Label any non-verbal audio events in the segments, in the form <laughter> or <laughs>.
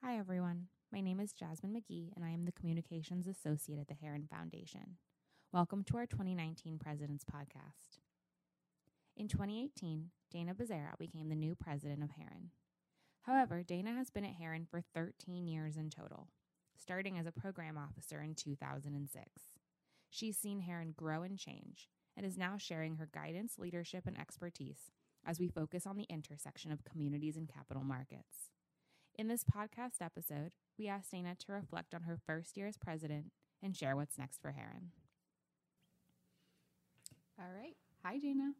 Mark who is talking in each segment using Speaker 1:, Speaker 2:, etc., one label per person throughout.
Speaker 1: Hi, everyone. My name is Jasmine McGee, and I am the Communications Associate at the Heron Foundation. Welcome to our 2019 President's Podcast. In 2018, Dana Bezerra became the new president of Heron. However, Dana has been at Heron for 13 years in total, starting as a program officer in 2006. She's seen Heron grow and change and is now sharing her guidance, leadership, and expertise as we focus on the intersection of communities and capital markets. In this podcast episode, we asked Dana to reflect on her first year as president and share what's next for Heron. All right. Hi, Dana.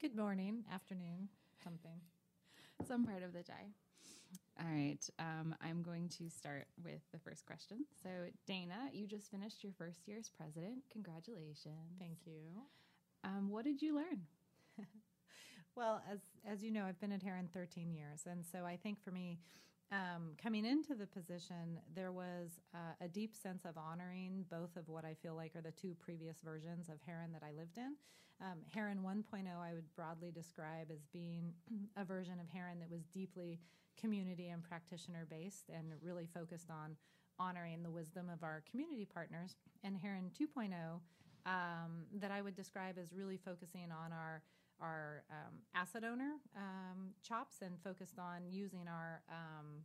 Speaker 2: Good morning, afternoon, something.
Speaker 1: Some part of the day. All right. Um, I'm going to start with the first question. So, Dana, you just finished your first year as president. Congratulations.
Speaker 2: Thank you.
Speaker 1: Um, what did you learn? <laughs>
Speaker 2: well, as as you know, I've been at Heron 13 years, and so I think for me, um, coming into the position, there was uh, a deep sense of honoring both of what I feel like are the two previous versions of Heron that I lived in. Um, Heron 1.0, I would broadly describe as being <clears throat> a version of Heron that was deeply community and practitioner based and really focused on honoring the wisdom of our community partners. And Heron 2.0, um, that I would describe as really focusing on our our um, asset owner um, chops and focused on using our um,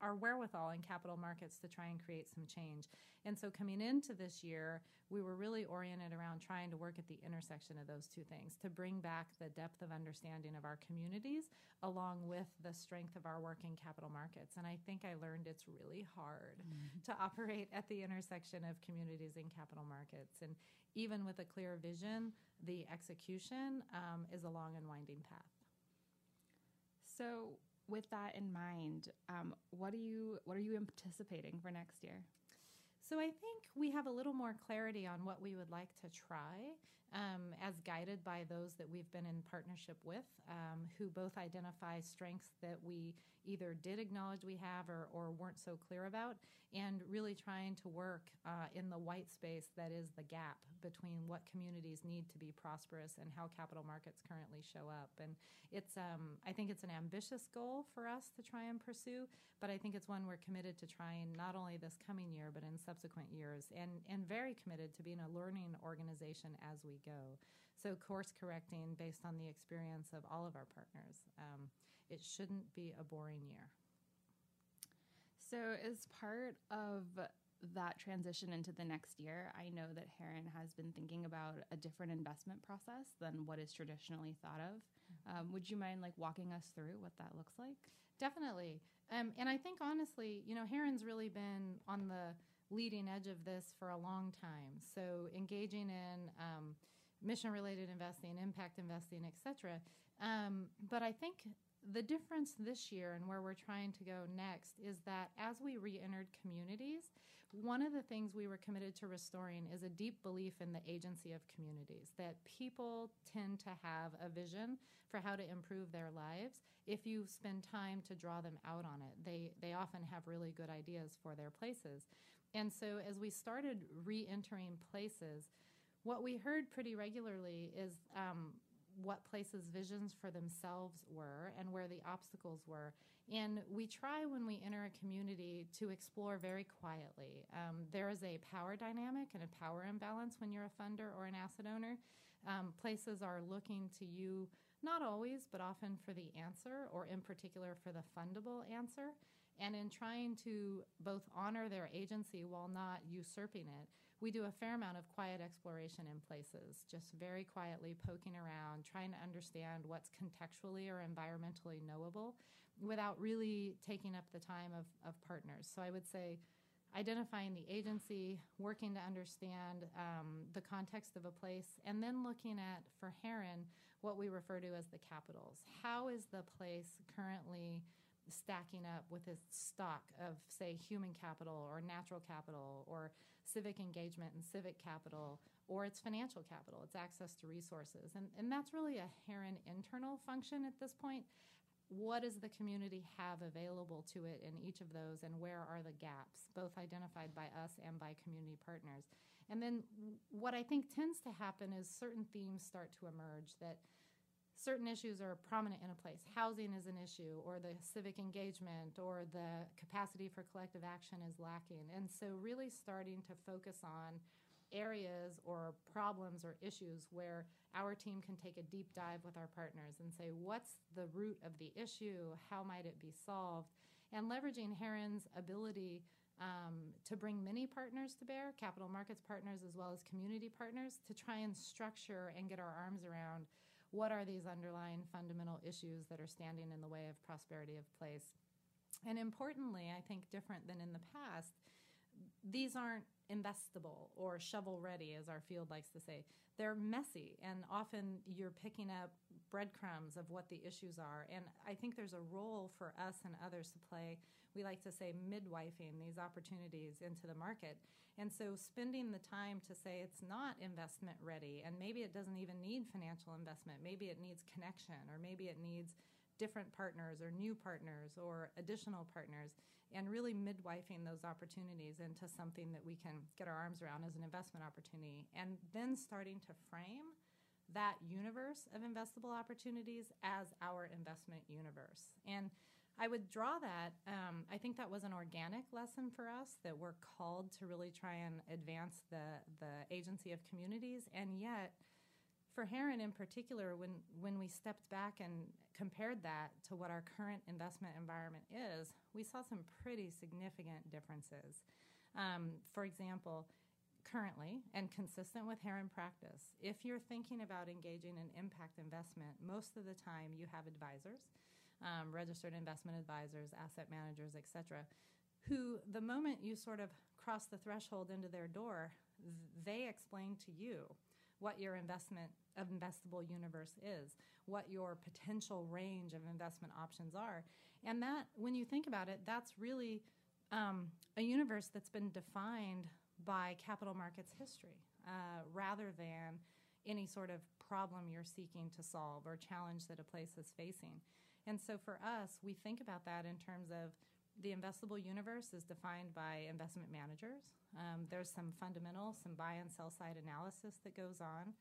Speaker 2: our wherewithal in capital markets to try and create some change. And so coming into this year, we were really oriented around trying to work at the intersection of those two things to bring back the depth of understanding of our communities along with the strength of our work in capital markets. And I think I learned it's really hard mm-hmm. to operate at the intersection of communities and capital markets. And even with a clear vision, the execution um, is a long and winding path.
Speaker 1: So, with that in mind, um, what are you what are you anticipating for next year?
Speaker 2: So I think we have a little more clarity on what we would like to try, um, as guided by those that we've been in partnership with, um, who both identify strengths that we either did acknowledge we have or, or weren't so clear about, and really trying to work uh, in the white space that is the gap between what communities need to be prosperous and how capital markets currently show up. And it's, um, I think it's an ambitious goal for us to try and pursue, but I think it's one we're committed to trying not only this coming year, but in subsequent years, and, and very committed to being a learning organization as we go. So, course correcting based on the experience of all of our partners. Um, it shouldn't be a boring year.
Speaker 1: So, as part of that transition into the next year, I know that Heron has been thinking about a different investment process than what is traditionally thought of. Mm-hmm. Um, would you mind like walking us through what that looks like?
Speaker 2: Definitely. Um, and I think honestly, you know, Heron's really been on the leading edge of this for a long time. So engaging in um, mission related investing, impact investing, etc. Um, but I think the difference this year and where we're trying to go next is that as we re entered communities, one of the things we were committed to restoring is a deep belief in the agency of communities, that people tend to have a vision for how to improve their lives if you spend time to draw them out on it. They, they often have really good ideas for their places. And so as we started re entering places, what we heard pretty regularly is um, what places visions for themselves were and where the obstacles were. And we try when we enter a community to explore very quietly. Um, there is a power dynamic and a power imbalance when you're a funder or an asset owner. Um, places are looking to you, not always, but often for the answer, or in particular for the fundable answer. And in trying to both honor their agency while not usurping it, we do a fair amount of quiet exploration in places, just very quietly poking around, trying to understand what's contextually or environmentally knowable without really taking up the time of, of partners. So I would say identifying the agency, working to understand um, the context of a place, and then looking at, for Heron, what we refer to as the capitals. How is the place currently? stacking up with its stock of, say, human capital or natural capital or civic engagement and civic capital or its financial capital, its access to resources. And, and that's really a Heron internal function at this point. What does the community have available to it in each of those, and where are the gaps, both identified by us and by community partners? And then what I think tends to happen is certain themes start to emerge that certain issues are prominent in a place. Housing is an issue, or the civic engagement, or the capacity for collective action is lacking. And so, really starting to focus on areas or problems or issues where our team can take a deep dive with our partners and say, what's the root of the issue? How might it be solved? And leveraging Heron's ability um, to bring many partners to bear, capital markets partners as well as community partners, to try and structure and get our arms around what are these underlying fundamental issues that are standing in the way of prosperity of place. And importantly, I think different than in the past, these aren't investable or shovel ready, as our field likes to say. They're messy, and often you're picking up breadcrumbs of what the issues are. And I think there's a role for us and others to play. We like to say midwifing these opportunities into the market. And so spending the time to say it's not investment ready, and maybe it doesn't even need financial investment, maybe it needs connection, or maybe it needs different partners or new partners or additional partners and really midwifing those opportunities into something that we can get our arms around as an investment opportunity and then starting to frame that universe of investable opportunities as our investment universe and I would draw that. Um, I think that was an organic lesson for us that we're called to really try and advance the the agency of communities, and yet for Heron in particular, when, when we stepped back and compared that to what our current investment environment is, we saw some pretty significant differences. Um, for example, currently and consistent with Heron practice, if you're thinking about engaging in impact investment, most of the time you have advisors, um, registered investment advisors, asset managers, etc., who the moment you sort of cross the threshold into their door, they explain to you what your investment of investable universe is, what your potential range of investment options are. And that, when you think about it, that's really um, a universe that's been defined by capital markets history uh, rather than any sort of problem you're seeking to solve or challenge that a place is facing. And so for us, we think about that in terms of the investable universe is defined by investment managers. Um, there's some fundamental, some buy and sell side analysis that goes on.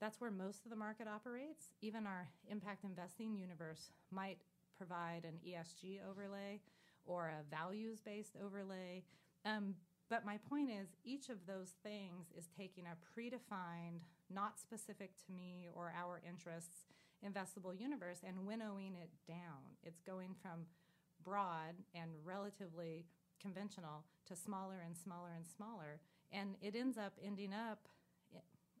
Speaker 2: That's where most of the market operates. Even our impact investing universe might provide an ESG overlay or a values based overlay. Um, but my point is, each of those things is taking a predefined, not specific to me or our interests, investable universe and winnowing it down. It's going from broad and relatively conventional to smaller and smaller and smaller. And it ends up ending up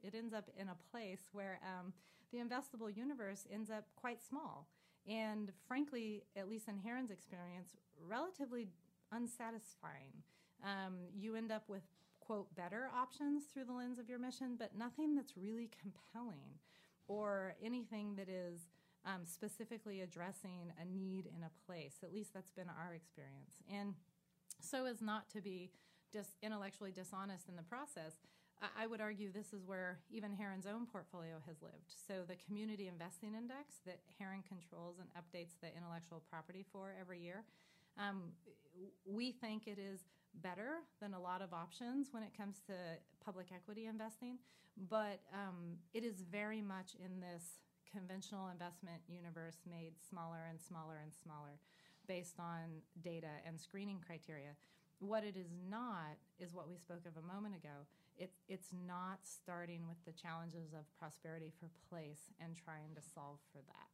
Speaker 2: it ends up in a place where um, the investable universe ends up quite small. And frankly, at least in Heron's experience, relatively unsatisfying. Um, you end up with, quote, better options through the lens of your mission, but nothing that's really compelling or anything that is um, specifically addressing a need in a place. At least that's been our experience. And so as not to be just intellectually dishonest in the process, I would argue this is where even Heron's own portfolio has lived. So, the Community Investing Index that Heron controls and updates the intellectual property for every year, um, we think it is better than a lot of options when it comes to public equity investing, but um, it is very much in this conventional investment universe made smaller and smaller and smaller based on data and screening criteria. What it is not is what we spoke of a moment ago it, it's not starting with the challenges of prosperity for place and trying to solve for that.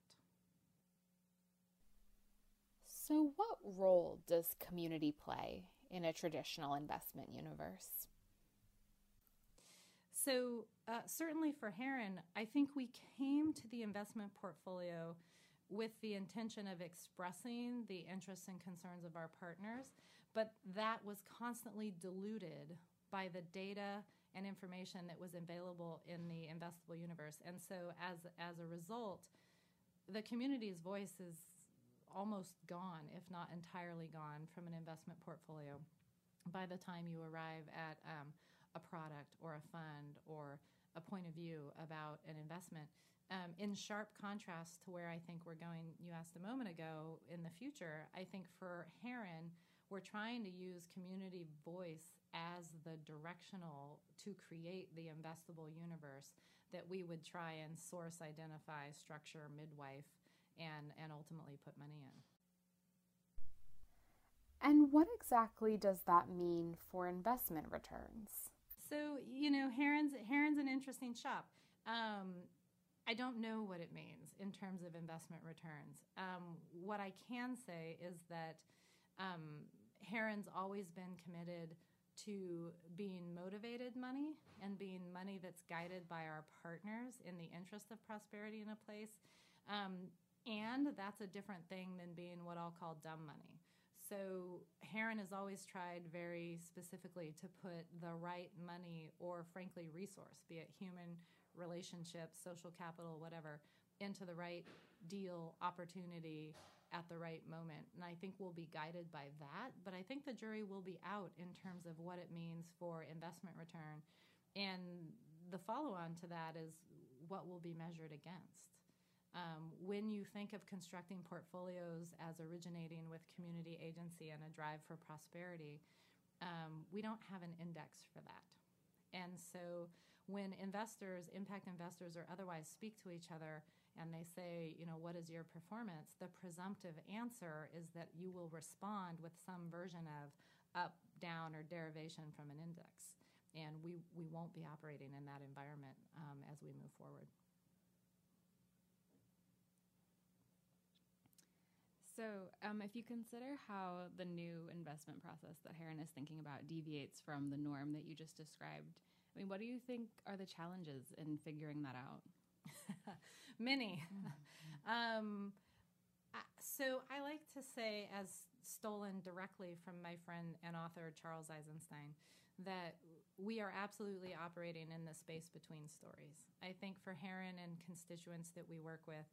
Speaker 1: So, what role does community play in a traditional investment universe?
Speaker 2: So, uh, certainly for Heron, I think we came to the investment portfolio with the intention of expressing the interests and concerns of our partners, but that was constantly diluted by the data and information that was available in the investable universe. And so as as a result, the community's voice is almost gone, if not entirely gone, from an investment portfolio by the time you arrive at um, a product or a fund or a point of view about an investment. Um, in sharp contrast to where I think we're going, you asked a moment ago, in the future, I think for Heron, we're trying to use community voice as the directional to create the investable universe that we would try and source, identify, structure, midwife, and, and ultimately put money in.
Speaker 1: And what exactly does that mean for investment returns?
Speaker 2: So, you know, Heron's, Heron's an interesting shop. Um, I don't know what it means in terms of investment returns. Um, what I can say is that um, Heron's always been committed to being motivated money and being money that's guided by our partners in the interest of prosperity in a place. Um, and that's a different thing than being what I'll call dumb money. So Heron has always tried very specifically to put the right money or, frankly, resource, be it human relationships, social capital, whatever, into the right deal, opportunity, at the right moment. And I think we'll be guided by that. But I think the jury will be out in terms of what it means for investment return. And the follow on to that is what will be measured against. Um, when you think of constructing portfolios as originating with community agency and a drive for prosperity, um, we don't have an index for that. And so when investors, impact investors, or otherwise speak to each other, and they say, you know, what is your performance? The presumptive answer is that you will respond with some version of up, down, or derivation from an index. And we, we won't be operating in that environment um, as we move forward.
Speaker 1: So, um, if you consider how the new investment process that Heron is thinking about deviates from the norm that you just described, I mean, what do you think are the challenges in figuring that out? <laughs>
Speaker 2: Many. um, so I like to say, as stolen directly from my friend and author Charles Eisenstein, that we are absolutely operating in the space between stories. I think for Heron and constituents that we work with,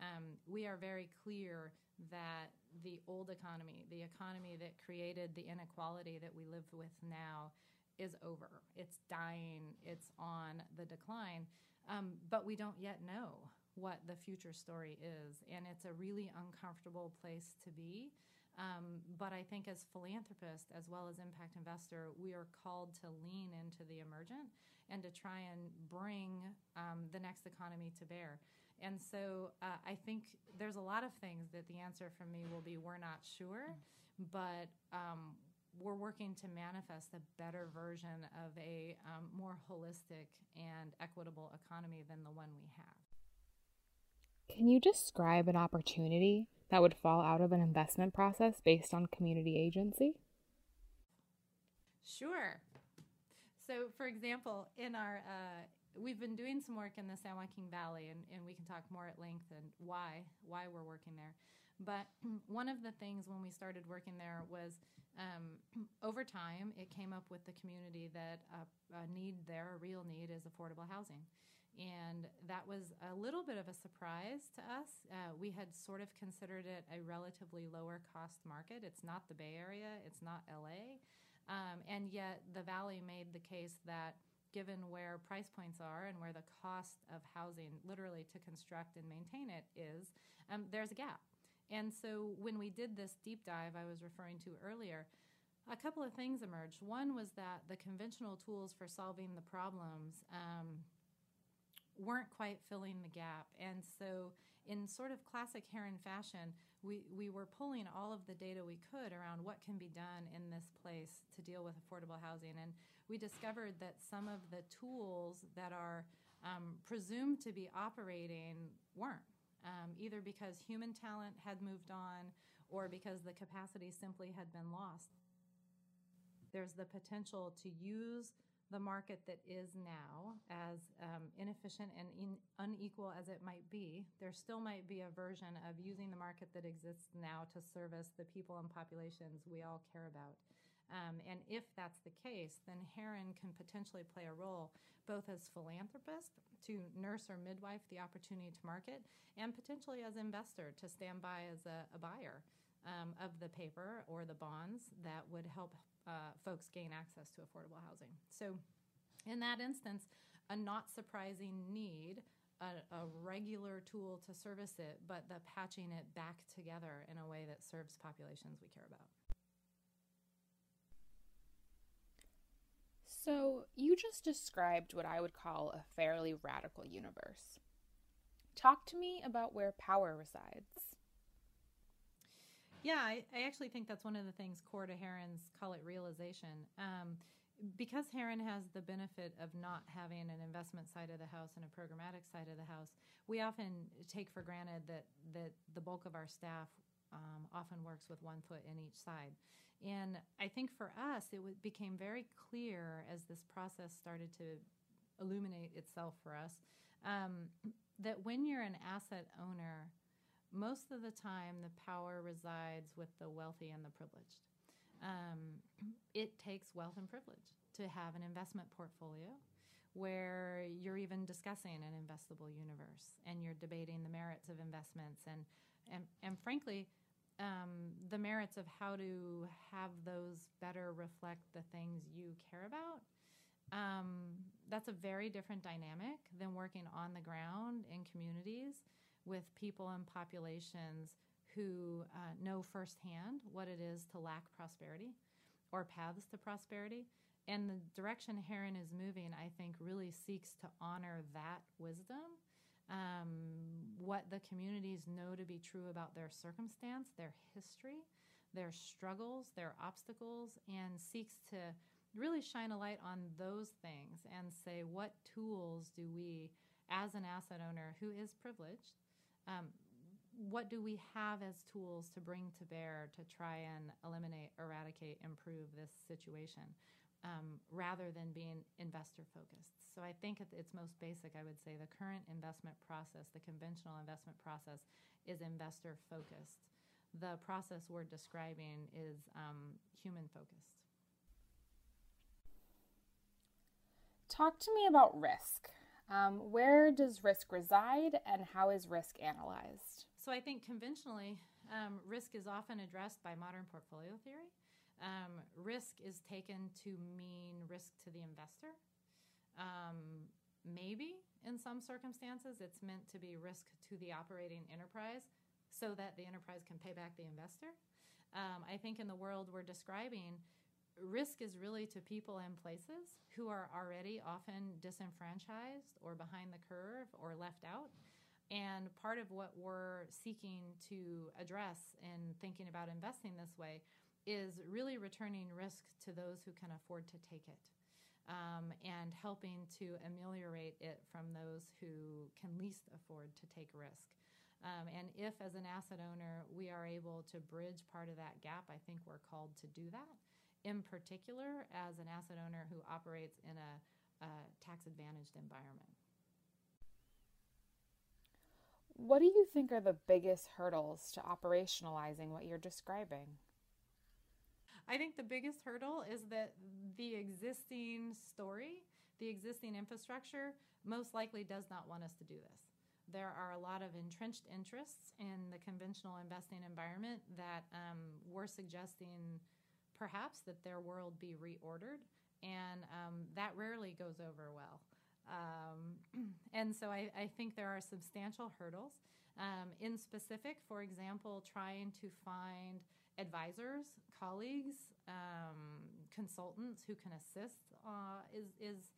Speaker 2: um, we are very clear that the old economy, the economy that created the inequality that we live with now, is over. It's dying, it's on the decline. Um, but we don't yet know what the future story is. And it's a really uncomfortable place to be. Um, but I think as philanthropists as well as impact investor, we are called to lean into the emergent and to try and bring um, the next economy to bear. And so uh, I think there's a lot of things that the answer from me will be we're not sure, but um, we're working to manifest a better version of a um, more holistic and equitable economy than the one we have.
Speaker 1: Can you describe an opportunity that would fall out of an investment process based on community agency?
Speaker 2: Sure. So, for example, in our uh, we've been doing some work in the San Joaquin Valley, and, and we can talk more at length and why why we're working there. But <clears throat> one of the things when we started working there was um, <clears throat> over time it came up with the community that a, a need there, a real need, is affordable housing. And that was a little bit of a surprise to us. Uh, we had sort of considered it a relatively lower cost market. It's not the Bay Area, it's not LA. Um, and yet the Valley made the case that given where price points are and where the cost of housing, literally to construct and maintain it, is, um, there's a gap. And so when we did this deep dive I was referring to earlier, a couple of things emerged. One was that the conventional tools for solving the problems um, weren't quite filling the gap. And so, in sort of classic Heron fashion, we, we were pulling all of the data we could around what can be done in this place to deal with affordable housing. And we discovered that some of the tools that are um, presumed to be operating weren't, um, either because human talent had moved on or because the capacity simply had been lost. There's the potential to use the market that is now, as um, inefficient and in, unequal as it might be, there still might be a version of using the market that exists now to service the people and populations we all care about. Um, and if that's the case, then Heron can potentially play a role both as philanthropist to nurse or midwife the opportunity to market, and potentially as investor to stand by as a, a buyer um, of the paper or the bonds that would help uh, folks gain access to affordable housing. So, in that instance, a not surprising need, a, a, regular tool to service it, but the patching it back together in a way that serves populations we care about.
Speaker 1: So, you just described what I would call a fairly radical universe. Talk to me about where power resides.
Speaker 2: Yeah, I, I actually think that's one of the things core to Heron's call it realization. Um, because Heron has the benefit of not having an investment side of the house and a programmatic side of the house, we often take for granted that, that the bulk of our staff um, often works with one foot in each side. And I think for us, it w- became very clear as this process started to illuminate itself for us um, that when you're an asset owner, most of the time the power resides with the wealthy and the privileged. Um, it takes wealth and privilege to have an investment portfolio where you're even discussing an investable universe and you're debating the merits of investments and and, and frankly um, the merits of how to have those better reflect the things you care about um, that's a very different dynamic than working on the ground in communities with people and populations who uh, know firsthand what it is to lack prosperity or paths to prosperity. And the direction Heron is moving, I think, really seeks to honor that wisdom, um, what the communities know to be true about their circumstance, their history, their struggles, their obstacles, and seeks to really shine a light on those things and say, what tools do we, as an asset owner who is privileged, um, what do we have as tools to bring to bear to try and eliminate, eradicate, improve this situation um, rather than being investor focused? So I think at its most basic, I would say the current investment process, the conventional investment process, is investor focused. The process we're describing is um, human focused.
Speaker 1: Talk to me about risk. Um, where does risk reside and how is risk analyzed?
Speaker 2: So I think conventionally, um, risk is often addressed by modern portfolio theory. Um, risk is taken to mean risk to the investor. Um, maybe in some circumstances, it's meant to be risk to the operating enterprise so that the enterprise can pay back the investor. Um, I think in the world we're describing, risk is really to people and places who are already often disenfranchised or behind the curve or left out. And part of what we're seeking to address in thinking about investing this way is really returning risk to those who can afford to take it um, and helping to ameliorate it from those who can least afford to take risk. Um, and if, as an asset owner, we are able to bridge part of that gap, I think we're called to do that. In particular, as an asset owner who operates in a, a tax advantaged environment.
Speaker 1: What do you think are the biggest hurdles to operationalizing what you're describing?
Speaker 2: I think the biggest hurdle is that the existing story, the existing infrastructure, most likely does not want us to do this. There are a lot of entrenched interests in the conventional investing environment that um, we're suggesting perhaps that their world be reordered, and um, that rarely goes over well. Um, <clears throat> and so I, I, think there are substantial hurdles. Um, in specific, for example, trying to find advisors, colleagues, um, consultants who can assist uh, is, is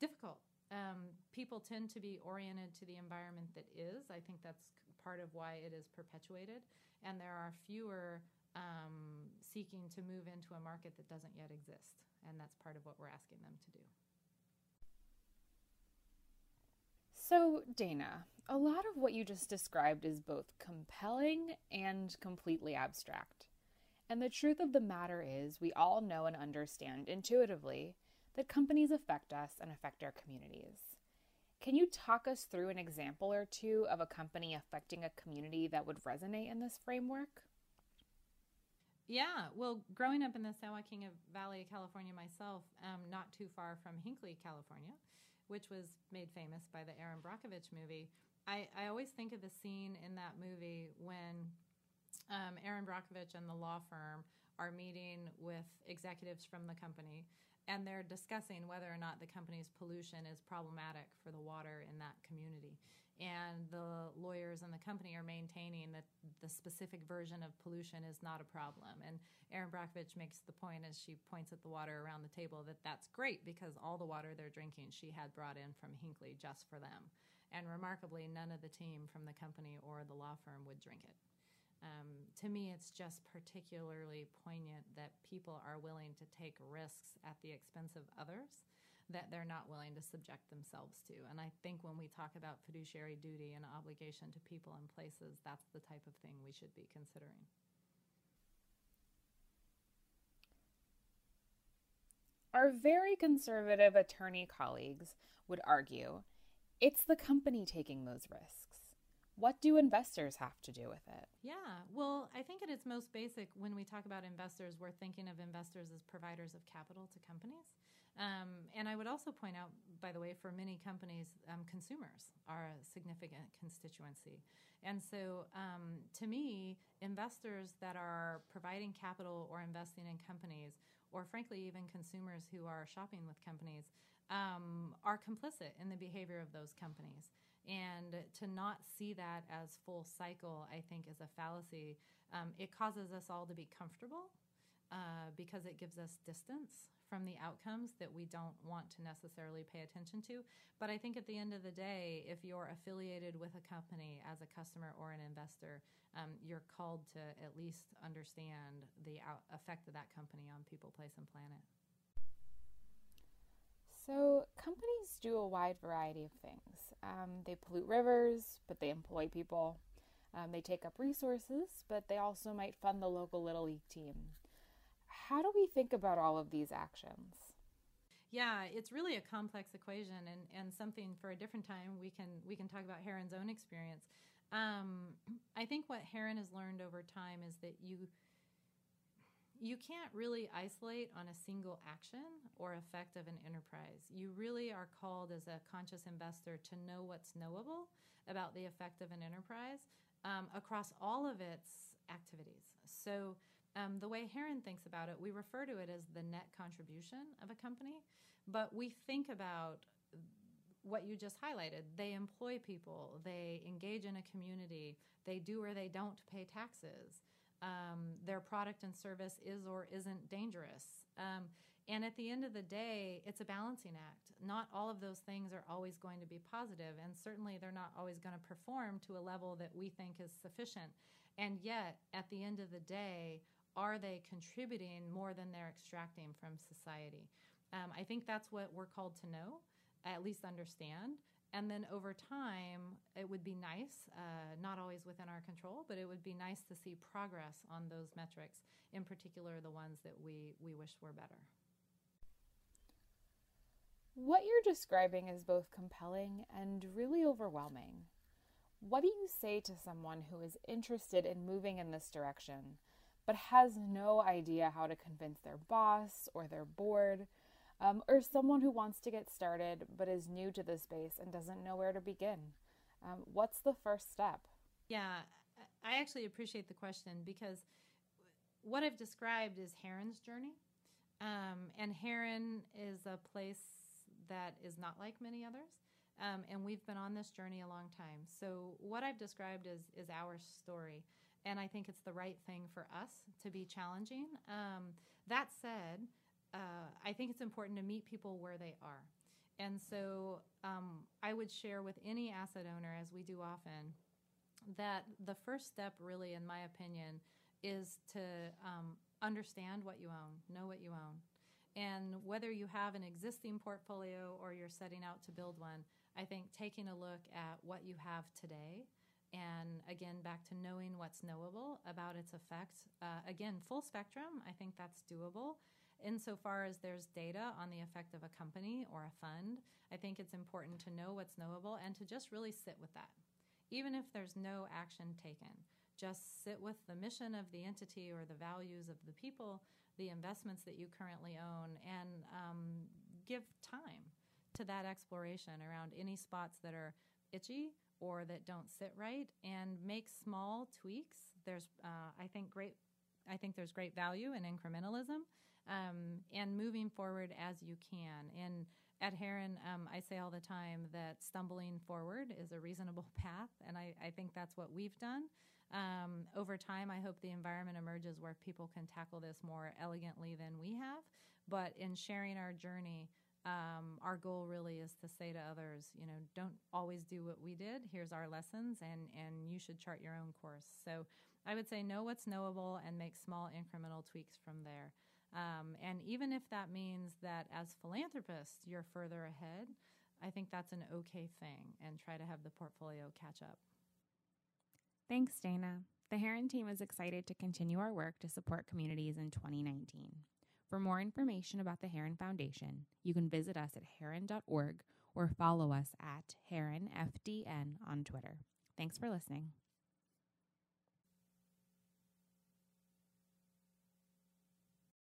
Speaker 2: difficult. Um, people tend to be oriented to the environment that is. I think that's part of why it is perpetuated. And there are fewer um, seeking to move into a market that doesn't yet exist. And that's part of what we're asking them to do.
Speaker 1: So, Dana, a lot of what you just described is both compelling and completely abstract. And the truth of the matter is, we all know and understand intuitively that companies affect us and affect our communities. Can you talk us through an example or two of a company affecting a community that would resonate in this framework?
Speaker 2: Yeah, well, growing up in the San Joaquin Valley of California myself, um, not too far from Hinkley, California, which was made famous by the Erin Brockovich movie. I, I always think of the scene in that movie when um, Erin Brockovich and the law firm are meeting with executives from the company and they're discussing whether or not the company's pollution is problematic for the water in that community. And the lawyers and the company are maintaining that the specific version of pollution is not a problem. And Erin Brockovich makes the point as she points at the water around the table that that's great because all the water they're drinking she had brought in from Hinkley just for them. And remarkably, none of the team from the company or the law firm would drink it. Um, to me, it's just particularly poignant that people are willing to take risks at the expense of others that they're not willing to subject themselves to. And I think when we talk about fiduciary duty and obligation to people and places, that's the type of thing we should be considering.
Speaker 1: Our very conservative attorney colleagues would argue it's the company taking those risks. What do investors have to do with it?
Speaker 2: Yeah, well, I think at its most basic, when we talk about investors, we're thinking of investors as providers of capital to companies. Um, and I would also point out, by the way, for many companies, um, consumers are a significant constituency. And so, um, to me, investors that are providing capital or investing in companies, or frankly, even consumers who are shopping with companies, um, are complicit in the behavior of those companies. And to not see that as full cycle, I think, is a fallacy. Um, it causes us all to be comfortable uh, because it gives us distance from the outcomes that we don't want to necessarily pay attention to. But I think at the end of the day, if you're affiliated with a company as a customer or an investor, um, you're called to at least understand the out- effect of that company on people, place, and planet.
Speaker 1: So, companies do a wide variety of things. Um, they pollute rivers, but they employ people. Um, they take up resources, but they also might fund the local Little League team. How do we think about all of these actions?
Speaker 2: Yeah, it's really a complex equation, and, and something for a different time we can we can talk about Heron's own experience. Um, I think what Heron has learned over time is that you you can't really isolate on a single action or effect of an enterprise. You really are called as a conscious investor to know what's knowable about the effect of an enterprise um, across all of its activities. So um, the way Heron thinks about it, we refer to it as the net contribution of a company, but we think about what you just highlighted. They employ people, they engage in a community, they do or they don't pay taxes. Um, their product and service is or isn't dangerous. Um, and at the end of the day, it's a balancing act. Not all of those things are always going to be positive, and certainly they're not always going to perform to a level that we think is sufficient. And yet, at the end of the day, are they contributing more than they're extracting from society? Um, I think that's what we're called to know, at least understand. And then over time, it would be nice, uh, not always within our control, but it would be nice to see progress on those metrics, in particular the ones that we, we wish were better.
Speaker 1: What you're describing is both compelling and really overwhelming. What do you say to someone who is interested in moving in this direction, but has no idea how to convince their boss or their board, um, or someone who wants to get started but is new to the space and doesn't know where to begin. Um, what's the first step?
Speaker 2: Yeah, I actually appreciate the question because what I've described is Heron's journey. Um, and Heron is a place that is not like many others. Um, and we've been on this journey a long time. So, what I've described is, is our story and I think it's the right thing for us to be challenging. Um, that said, uh, I think it's important to meet people where they are. And so um, I would share with any asset owner, as we do often, that the first step, really, in my opinion, is to um, understand what you own, know what you own. And whether you have an existing portfolio or you're setting out to build one, I think taking a look at what you have today and again back to knowing what's knowable about its effect. Uh, again full spectrum i think that's doable. Insofar as there's data on the effect of a company or a fund i think it's important to know what's knowable and to just really sit with that. Even if there's no action taken just sit with the mission of the entity or the values of the people the investments that you currently own and um, give time to that exploration around any spots that are itchy or that don't sit right and make small tweaks. There's, uh, I think, great. I think there's great value in incrementalism um, and moving forward as you can. And at Heron, um, I say all the time that stumbling forward is a reasonable <laughs> path, and I, I think that's what we've done. Um, over time, I hope the environment emerges where people can tackle this more elegantly than we have. But in sharing our journey, um, our goal really is to say to others, you know, don't always do what we did. Here's our lessons, and and you should chart your own course. So I would say know what's knowable and make small incremental tweaks from there. Um, and even if that means that as philanthropists you're further ahead, I think that's an okay thing, and try to have the portfolio catch up.
Speaker 1: Thanks, Dana. The Heron team is excited to continue our work to support communities in 2019. For more information about the Heron Foundation, you can visit us at heron.org or follow us at HeronFDN on Twitter. Thanks for listening.